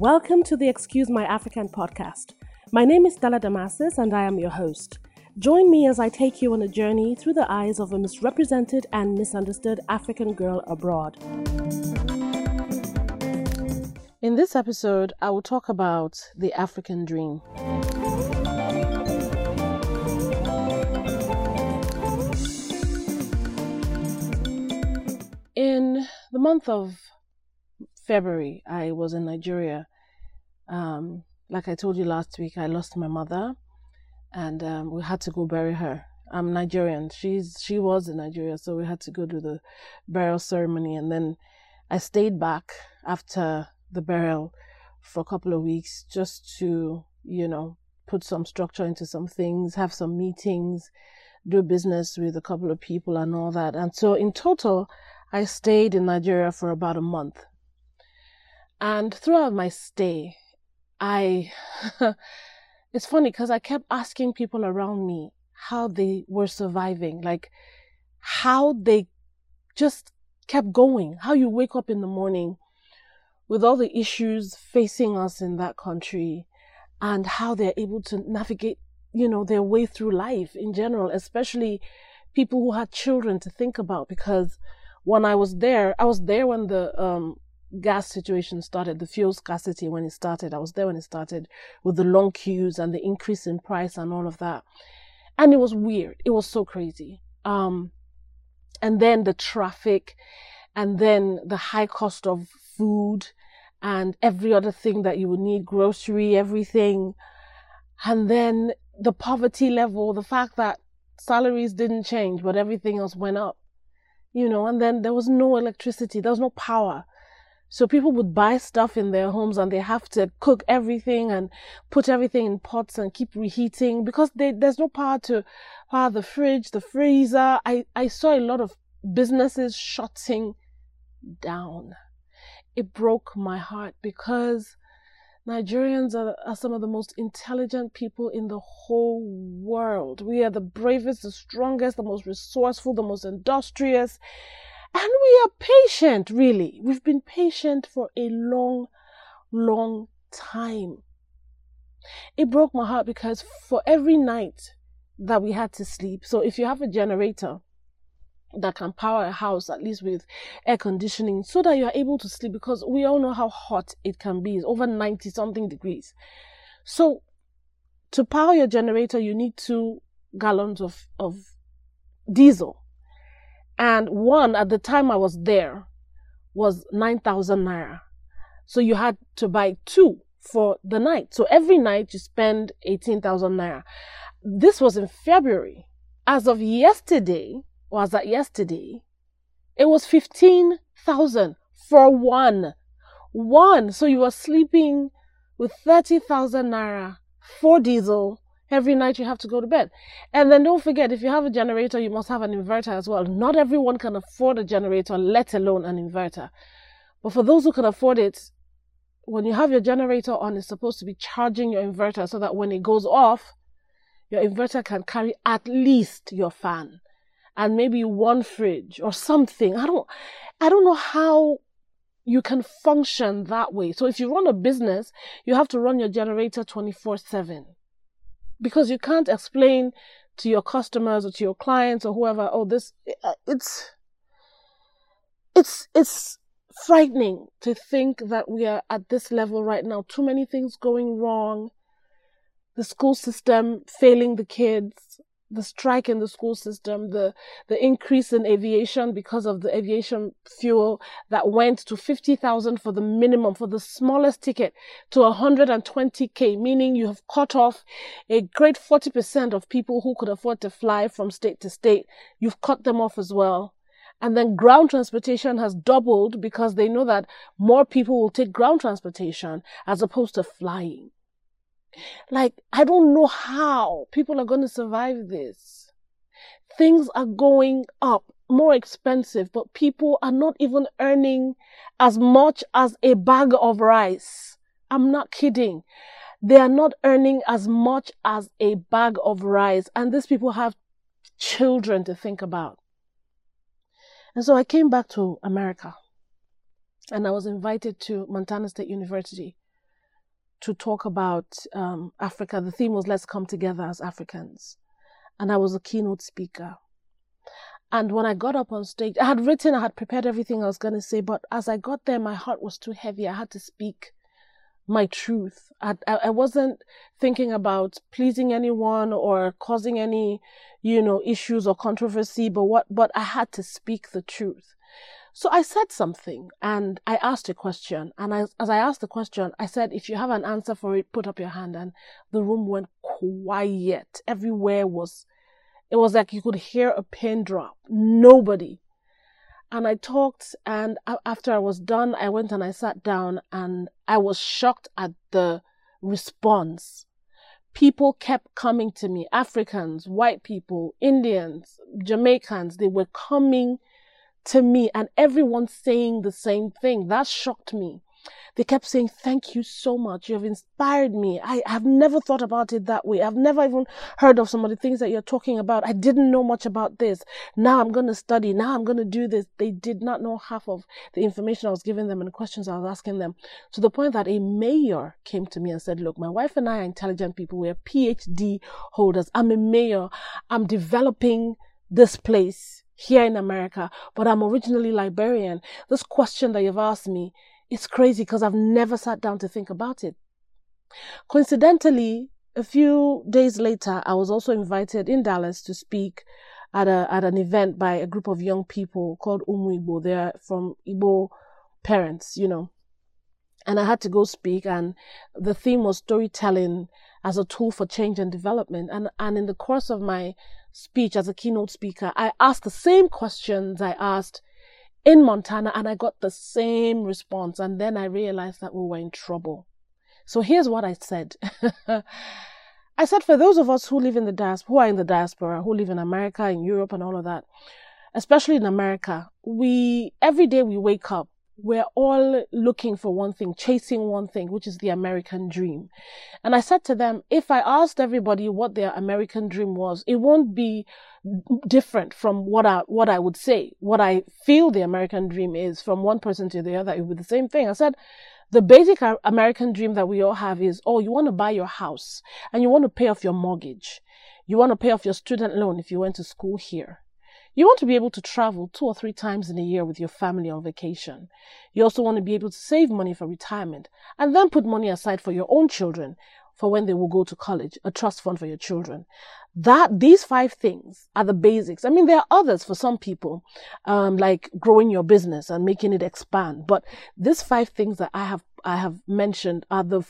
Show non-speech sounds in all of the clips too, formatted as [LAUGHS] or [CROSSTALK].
Welcome to the Excuse My African podcast. My name is Stella Damasus and I am your host. Join me as I take you on a journey through the eyes of a misrepresented and misunderstood African girl abroad. In this episode, I will talk about the African dream. In the month of February, I was in Nigeria. Um, like I told you last week, I lost my mother, and um, we had to go bury her. I'm Nigerian. She's she was in Nigeria, so we had to go to the burial ceremony, and then I stayed back after the burial for a couple of weeks just to you know put some structure into some things, have some meetings, do business with a couple of people, and all that. And so in total, I stayed in Nigeria for about a month. And throughout my stay, I, [LAUGHS] it's funny because I kept asking people around me how they were surviving, like how they just kept going, how you wake up in the morning with all the issues facing us in that country and how they're able to navigate, you know, their way through life in general, especially people who had children to think about because when I was there, I was there when the um, gas situation started, the fuel scarcity when it started. I was there when it started with the long queues and the increase in price and all of that. And it was weird. It was so crazy. Um, and then the traffic and then the high cost of food and every other thing that you would need, grocery, everything. And then the poverty level, the fact that salaries didn't change, but everything else went up, you know, and then there was no electricity, there was no power. So people would buy stuff in their homes and they have to cook everything and put everything in pots and keep reheating because they, there's no power to power the fridge, the freezer. I, I saw a lot of businesses shutting down. It broke my heart because Nigerians are, are some of the most intelligent people in the whole world. We are the bravest, the strongest, the most resourceful, the most industrious. And we are patient, really. We've been patient for a long, long time. It broke my heart because for every night that we had to sleep, so if you have a generator that can power a house, at least with air conditioning, so that you are able to sleep, because we all know how hot it can be, it's over 90 something degrees. So to power your generator, you need two gallons of, of diesel. And one at the time I was there was 9,000 naira. So you had to buy two for the night. So every night you spend 18,000 naira. This was in February. As of yesterday, was that yesterday, it was 15,000 for one. One. So you were sleeping with 30,000 naira for diesel every night you have to go to bed. And then don't forget, if you have a generator, you must have an inverter as well. Not everyone can afford a generator, let alone an inverter. But for those who can afford it, when you have your generator on, it's supposed to be charging your inverter so that when it goes off, your inverter can carry at least your fan and maybe one fridge or something. I don't, I don't know how you can function that way. So if you run a business, you have to run your generator 24 7 because you can't explain to your customers or to your clients or whoever, oh, this, uh, it's, it's, it's frightening to think that we are at this level right now. Too many things going wrong. The school system failing the kids, the strike in the school system, the, the increase in aviation because of the aviation fuel that went to 50,000 for the minimum, for the smallest ticket to 120k, meaning you have cut off a great 40% of people who could afford to fly from state to state. You've cut them off as well. And then ground transportation has doubled because they know that more people will take ground transportation as opposed to flying. Like, I don't know how people are going to survive this. Things are going up, more expensive, but people are not even earning as much as a bag of rice. I'm not kidding. They are not earning as much as a bag of rice. And these people have children to think about. And so I came back to America and I was invited to Montana State University to talk about um, Africa. The theme was Let's Come Together as Africans. And I was a keynote speaker. And when I got up on stage, I had written, I had prepared everything I was going to say, but as I got there, my heart was too heavy. I had to speak my truth. I, I wasn't thinking about pleasing anyone or causing any, you know, issues or controversy, but what, but I had to speak the truth. So I said something and I asked a question. And I, as I asked the question, I said, if you have an answer for it, put up your hand. And the room went quiet. Everywhere was, it was like you could hear a pin drop. Nobody. And I talked, and after I was done, I went and I sat down, and I was shocked at the response. People kept coming to me Africans, white people, Indians, Jamaicans. They were coming to me and everyone saying the same thing. That shocked me. They kept saying, Thank you so much. You have inspired me. I have never thought about it that way. I've never even heard of some of the things that you're talking about. I didn't know much about this. Now I'm going to study. Now I'm going to do this. They did not know half of the information I was giving them and the questions I was asking them to the point that a mayor came to me and said, Look, my wife and I are intelligent people. We're PhD holders. I'm a mayor. I'm developing this place here in America, but I'm originally Liberian. This question that you've asked me is crazy because I've never sat down to think about it. Coincidentally, a few days later, I was also invited in Dallas to speak at a at an event by a group of young people called Umu Igbo. They're from Igbo parents, you know. And I had to go speak, and the theme was storytelling as a tool for change and development. And and in the course of my speech as a keynote speaker, I asked the same questions I asked in Montana and I got the same response. And then I realized that we were in trouble. So here's what I said. [LAUGHS] I said, for those of us who live in the diaspora, who are in the diaspora, who live in America, in Europe, and all of that, especially in America, we every day we wake up we're all looking for one thing, chasing one thing, which is the American dream. And I said to them, if I asked everybody what their American dream was, it won't be different from what I, what I would say. What I feel the American dream is from one person to the other, it would be the same thing. I said, the basic American dream that we all have is, oh, you want to buy your house and you want to pay off your mortgage. You want to pay off your student loan if you went to school here. You want to be able to travel two or three times in a year with your family on vacation. You also want to be able to save money for retirement and then put money aside for your own children for when they will go to college, a trust fund for your children. That these five things are the basics. I mean, there are others for some people, um, like growing your business and making it expand. But these five things that I have I have mentioned are the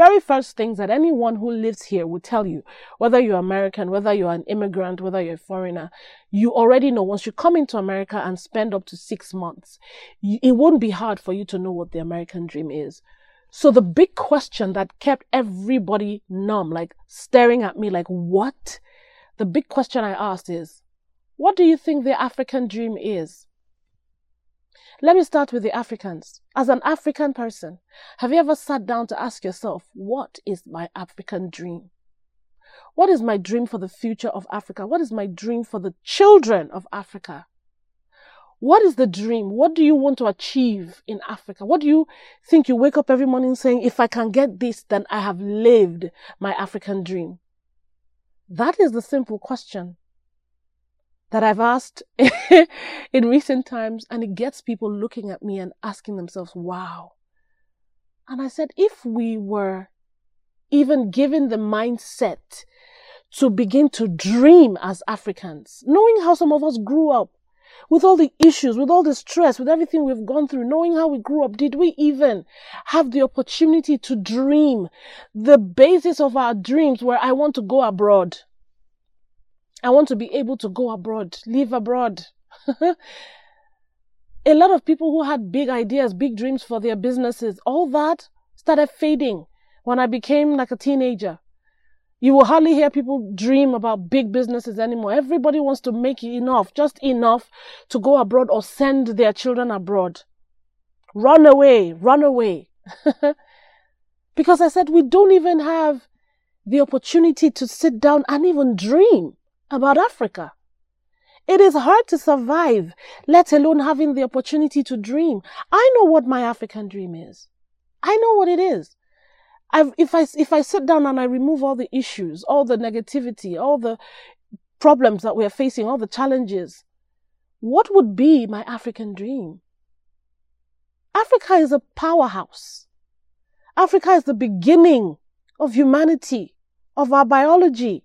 very first things that anyone who lives here will tell you, whether you're American, whether you're an immigrant, whether you're a foreigner, you already know once you come into America and spend up to six months, it won't be hard for you to know what the American dream is. So the big question that kept everybody numb, like staring at me like, what? The big question I asked is, what do you think the African dream is? Let me start with the Africans. As an African person, have you ever sat down to ask yourself, what is my African dream? What is my dream for the future of Africa? What is my dream for the children of Africa? What is the dream? What do you want to achieve in Africa? What do you think you wake up every morning saying, if I can get this, then I have lived my African dream? That is the simple question that I've asked [LAUGHS] in recent times, and it gets people looking at me and asking themselves, wow. And I said, if we were even given the mindset to begin to dream as Africans, knowing how some of us grew up with all the issues, with all the stress, with everything we've gone through, knowing how we grew up, did we even have the opportunity to dream the basis of our dreams where I want to go abroad? I want to be able to go abroad, live abroad. [LAUGHS] a lot of people who had big ideas, big dreams for their businesses, all that started fading when I became like a teenager. You will hardly hear people dream about big businesses anymore. Everybody wants to make enough, just enough to go abroad or send their children abroad. Run away, run away. [LAUGHS] because I said we don't even have the opportunity to sit down and even dream about Africa. It is hard to survive, let alone having the opportunity to dream. I know what my African dream is. I know what it is. I've, if I if I sit down and I remove all the issues, all the negativity, all the problems that we're facing, all the challenges, what would be my African dream? Africa is a powerhouse. Africa is the beginning of humanity, of our biology.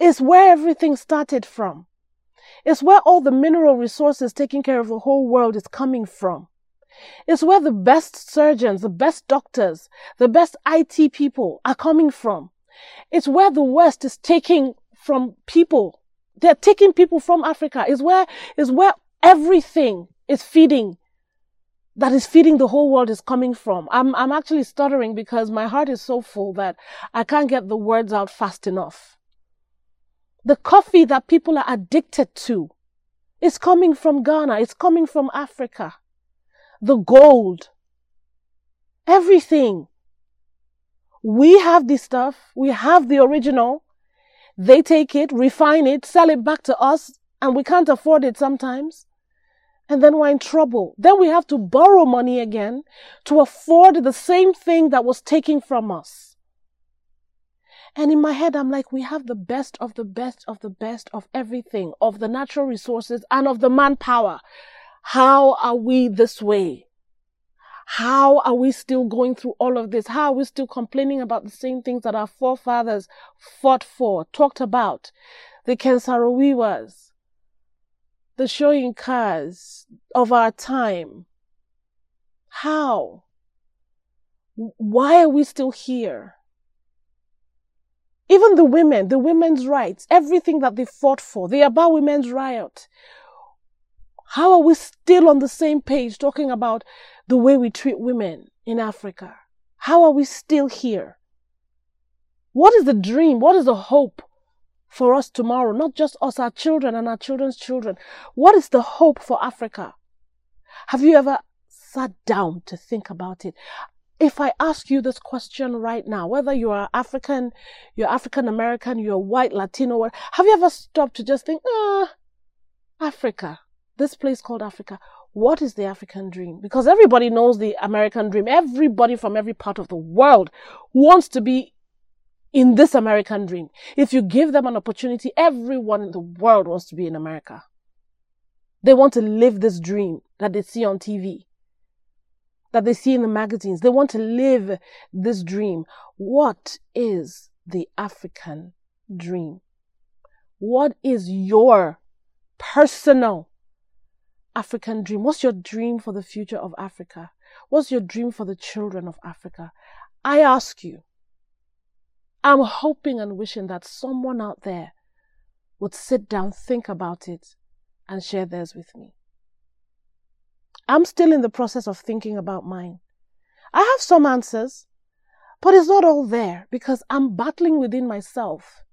It's where everything started from. It's where all the mineral resources taking care of the whole world is coming from. It's where the best surgeons, the best doctors, the best IT people are coming from. It's where the West is taking from people. They're taking people from Africa. It's where, it's where everything is feeding that is feeding the whole world is coming from. I'm, I'm actually stuttering because my heart is so full that I can't get the words out fast enough. The coffee that people are addicted to is coming from Ghana. It's coming from Africa. The gold. Everything. We have this stuff. We have the original. They take it, refine it, sell it back to us, and we can't afford it sometimes and then we're in trouble. Then we have to borrow money again to afford the same thing that was taken from us. And in my head, I'm like, we have the best of the best of the best of everything, of the natural resources and of the manpower. How are we this way? How are we still going through all of this? How are we still complaining about the same things that our forefathers fought for, talked about? The Ken Saro-Wiwas, the Soyinkas of our time. How? Why are we still here? Even the women, the women's rights, everything that they fought for, the about women's riot. How are we still on the same page talking Aba the way we treat women in Africa? How are we still here? What is the dream? What is the hope for us tomorrow, not just us, our children and our children's children. What is the hope for Africa? Have you ever sat down to think about it? If I ask you this question right now, whether you are African, you're African American, you're white, Latino, have you ever stopped to just think, ah, Africa, this place called Africa, what is the African dream? Because everybody knows the American dream. Everybody from every part of the world wants to be in this American dream. If you give them an opportunity, everyone in the world wants to be in America. They want to live this dream that they see on TV, that they see in the magazines. They want to live this dream. What is the African dream? What is your personal African dream? What's your dream for the future of Africa? What's your dream for the children of Africa? I ask you, I'm hoping and wishing that someone out there would sit down, think about it, and share theirs with me. I'm still in the process of thinking about mine. I have some answers, but it's not all there because I'm battling within myself.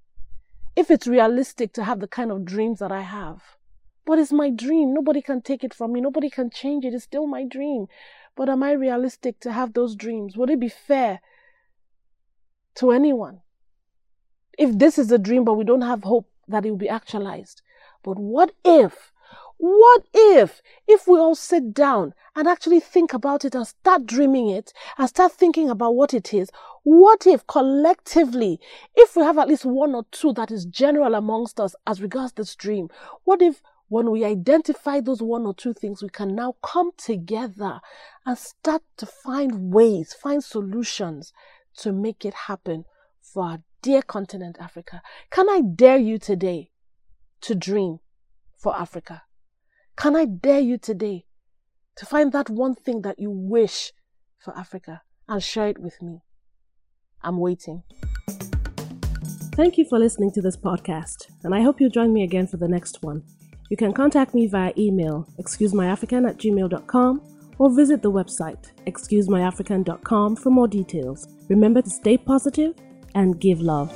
If it's realistic to have the kind of dreams that I have, but it's my dream. Nobody can take it from me. Nobody can change it. It's still my dream. But am I realistic to have those dreams? Would it be fair to anyone. If this is a dream, but we don't have hope that it will be actualized. But what if, what if, if we all sit down and actually think about it and start dreaming it and start thinking about what it is? What if collectively, if we have at least one or two that is general amongst us as regards this dream, what if when we identify those one or two things, we can now come together and start to find ways, find solutions to make it happen for our dear continent, Africa. Can I dare you today to dream for Africa? Can I dare you today to find that one thing that you wish for Africa and share it with me? I'm waiting. Thank you for listening to this podcast, and I hope you'll join me again for the next one. You can contact me via email, excusemyafrican at gmail.com or visit the website excusemyafrican.com for more details. Remember to stay positive and give love.